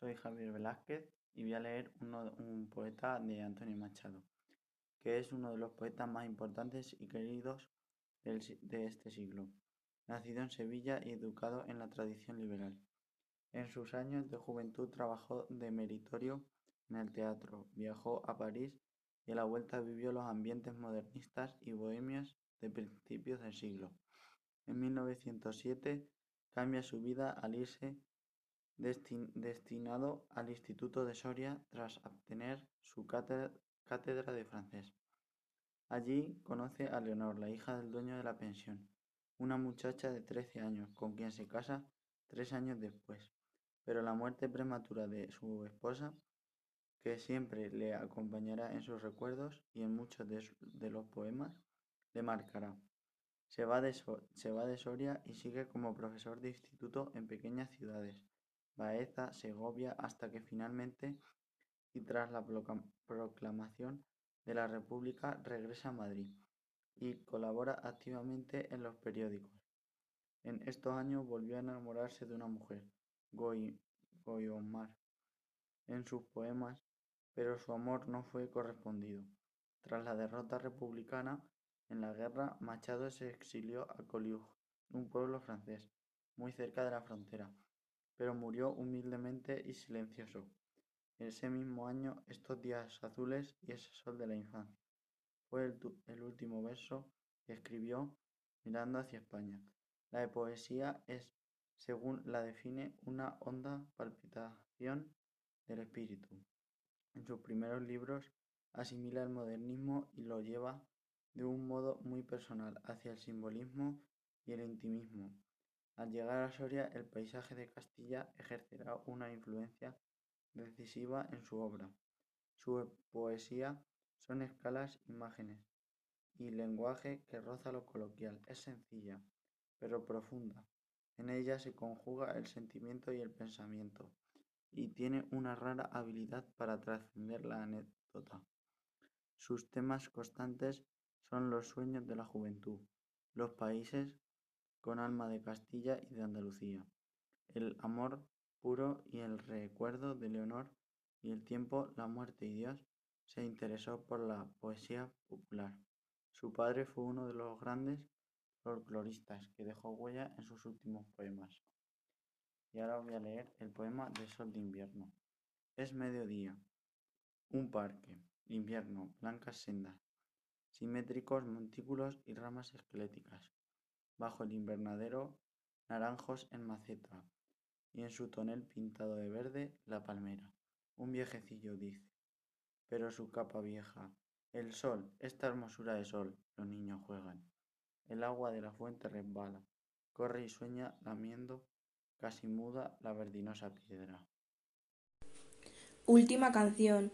soy Javier Velázquez y voy a leer un poeta de Antonio Machado, que es uno de los poetas más importantes y queridos de este siglo. Nacido en Sevilla y educado en la tradición liberal. En sus años de juventud trabajó de meritorio en el teatro, viajó a París y a la vuelta vivió los ambientes modernistas y bohemios de principios del siglo. En 1907 cambia su vida al irse destinado al Instituto de Soria tras obtener su cátedra de francés. Allí conoce a Leonor, la hija del dueño de la pensión, una muchacha de trece años, con quien se casa tres años después. Pero la muerte prematura de su esposa, que siempre le acompañará en sus recuerdos y en muchos de, los poemas, le marcará. Se va, de se va de Soria y sigue como profesor de instituto en pequeñas ciudades, Baeza, Segovia, hasta que finalmente, y tras la proclamación de la República, regresa a Madrid y colabora activamente en los periódicos. En estos años volvió a enamorarse de una mujer, Goyomar, en sus poemas, pero su amor no fue correspondido. Tras la derrota republicana en la guerra, Machado se exilió a Collioure, un pueblo francés, muy cerca de la frontera, pero murió humildemente y silencioso. Ese mismo año, estos días azules y ese sol de la infancia. Fue el, último verso que escribió mirando hacia España. La poesía es, según la define, una honda palpitación del espíritu. En sus primeros libros asimila el modernismo y lo lleva de un modo muy personal hacia el simbolismo y el intimismo, al llegar a Soria, el paisaje de Castilla ejercerá una influencia decisiva en su obra. Su poesía son escalas, imágenes y lenguaje que roza lo coloquial. Es sencilla, pero profunda. En ella se conjuga el sentimiento y el pensamiento, y tiene una rara habilidad para trascender la anécdota. Sus temas constantes son los sueños de la juventud, los países con alma de Castilla y de Andalucía, el amor puro y el recuerdo de Leonor y el tiempo, la muerte y Dios, se interesó por la poesía popular. Su padre fue uno de los grandes folcloristas que dejó huella en sus últimos poemas. Y ahora voy a leer el poema de Sol de Invierno. Es mediodía. Un parque. Invierno. Blancas sendas. Simétricos montículos y ramas esqueléticas bajo el invernadero naranjos en maceta, y en su tonel pintado de verde la palmera. Un viejecillo dice, pero su capa vieja, el sol, esta hermosura de sol, los niños juegan. El agua de la fuente resbala, corre y sueña lamiendo, casi muda, la verdinosa piedra. Última canción,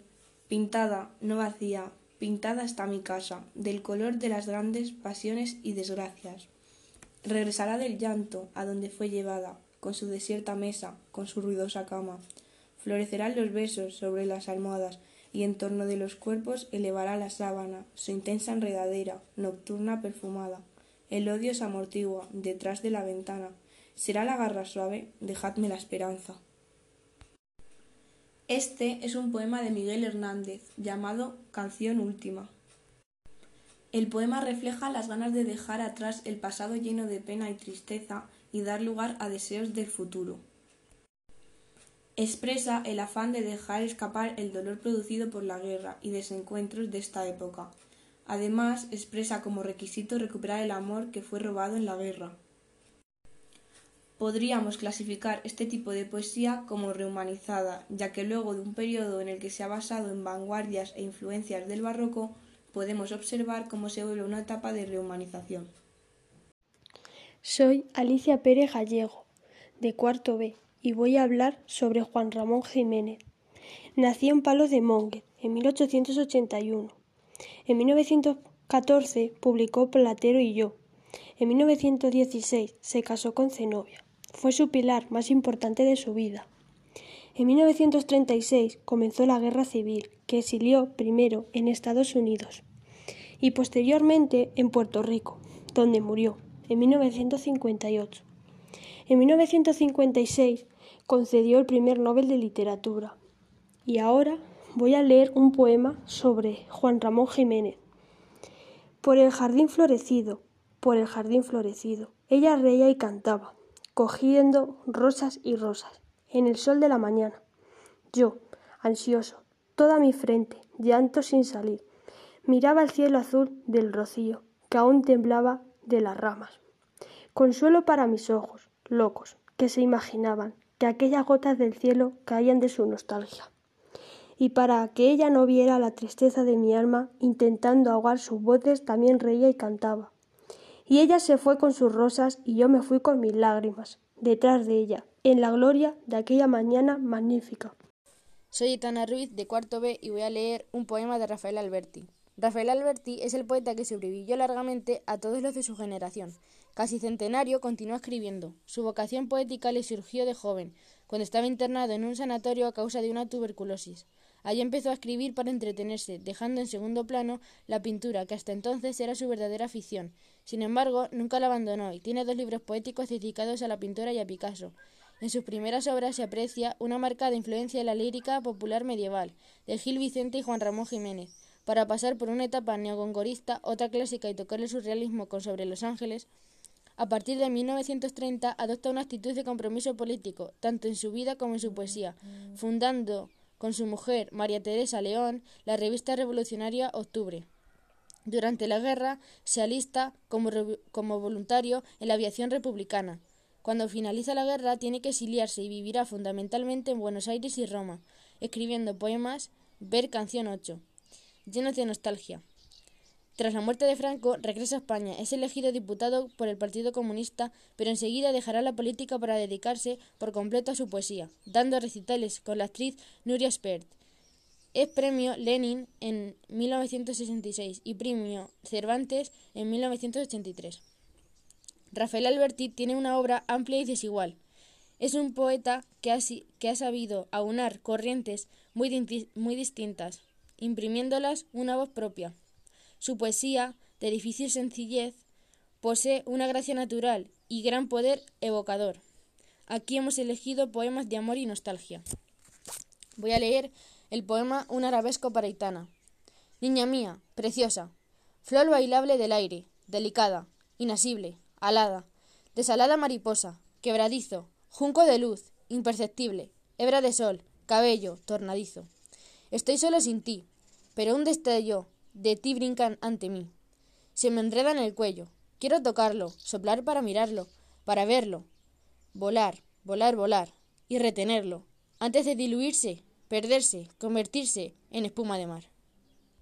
pintada, no vacía, pintada está mi casa, del color de las grandes pasiones y desgracias. Regresará del llanto a donde fue llevada, con su desierta mesa, con su ruidosa cama. Florecerán los besos sobre las almohadas y en torno de los cuerpos elevará la sábana, su intensa enredadera, nocturna perfumada. El odio se amortigua detrás de la ventana. Será la garra suave, dejadme la esperanza. Este es un poema de Miguel Hernández llamado Canción Última. El poema refleja las ganas de dejar atrás el pasado lleno de pena y tristeza y dar lugar a deseos del futuro. Expresa el afán de dejar escapar el dolor producido por la guerra y desencuentros de esta época. Además, expresa como requisito recuperar el amor que fue robado en la guerra. Podríamos clasificar este tipo de poesía como rehumanizada, ya que luego de un periodo en el que se ha basado en vanguardias e influencias del barroco, podemos observar cómo se vuelve una etapa de rehumanización. Soy Alicia Pérez Gallego, de cuarto B, y voy a hablar sobre Juan Ramón Jiménez. Nació en Palos de Monguet en 1881. En 1914 publicó Platero y yo. En 1916 se casó con Zenobia. Fue su pilar más importante de su vida. En 1936 comenzó la Guerra Civil, que exilió primero en Estados Unidos y posteriormente en Puerto Rico, donde murió en 1958. En 1956 concedió el primer Nobel de Literatura. Y ahora voy a leer un poema sobre Juan Ramón Jiménez. Por el jardín florecido, por el jardín florecido, ella reía y cantaba, cogiendo rosas y rosas, en el sol de la mañana. Yo, ansioso, toda mi frente, llanto sin salir, miraba el cielo azul del rocío, que aún temblaba de las ramas. Consuelo para mis ojos, locos, que se imaginaban que aquellas gotas del cielo caían de su nostalgia y para que ella no viera la tristeza de mi alma, intentando ahogar sus voces, también reía y cantaba. Y ella se fue con sus rosas y yo me fui con mis lágrimas, detrás de ella, en la gloria de aquella mañana magnífica. Soy Etana Ruiz de cuarto B y voy a leer un poema de Rafael Alberti. Rafael Alberti es el poeta que sobrevivió largamente a todos los de su generación. Casi centenario, continuó escribiendo. Su vocación poética le surgió de joven, cuando estaba internado en un sanatorio a causa de una tuberculosis. Allí empezó a escribir para entretenerse, dejando en segundo plano la pintura, que hasta entonces era su verdadera afición. Sin embargo, nunca la abandonó y tiene dos libros poéticos dedicados a la pintura y a Picasso. En sus primeras obras se aprecia una marcada influencia de la lírica popular medieval, de Gil Vicente y Juan Ramón Jiménez, para pasar por una etapa neogongorista, otra clásica y tocar el surrealismo con Sobre los Ángeles, a partir de 1930 adopta una actitud de compromiso político, tanto en su vida como en su poesía, fundando con su mujer, María Teresa León, la revista revolucionaria Octubre. Durante la guerra se alista como, como, voluntario en la aviación republicana. Cuando finaliza la guerra tiene que exiliarse y vivirá fundamentalmente en Buenos Aires y Roma, escribiendo poemas, ver Canción 8, llenos de nostalgia. Tras la muerte de Franco, regresa a España. Es elegido diputado por el Partido Comunista, pero enseguida dejará la política para dedicarse por completo a su poesía, dando recitales con la actriz Nuria Spert. Es premio Lenin en 1966 y premio Cervantes en 1983. Rafael Alberti tiene una obra amplia y desigual. Es un poeta que ha, sabido aunar corrientes muy, distintas, imprimiéndolas una voz propia. Su poesía, de difícil sencillez, posee una gracia natural y gran poder evocador. Aquí hemos elegido poemas de amor y nostalgia. Voy a leer el poema Un arabesco para Itana. Niña mía, preciosa, flor bailable del aire, delicada, inasible, alada, desalada mariposa, quebradizo, junco de luz, imperceptible, hebra de sol, cabello, tornadizo. Estoy solo sin ti, pero un destello de ti brincan ante mí. Se me enreda en el cuello. Quiero tocarlo, soplar para mirarlo, para verlo. Volar, volar, volar. Y retenerlo, antes de diluirse, perderse, convertirse en espuma de mar.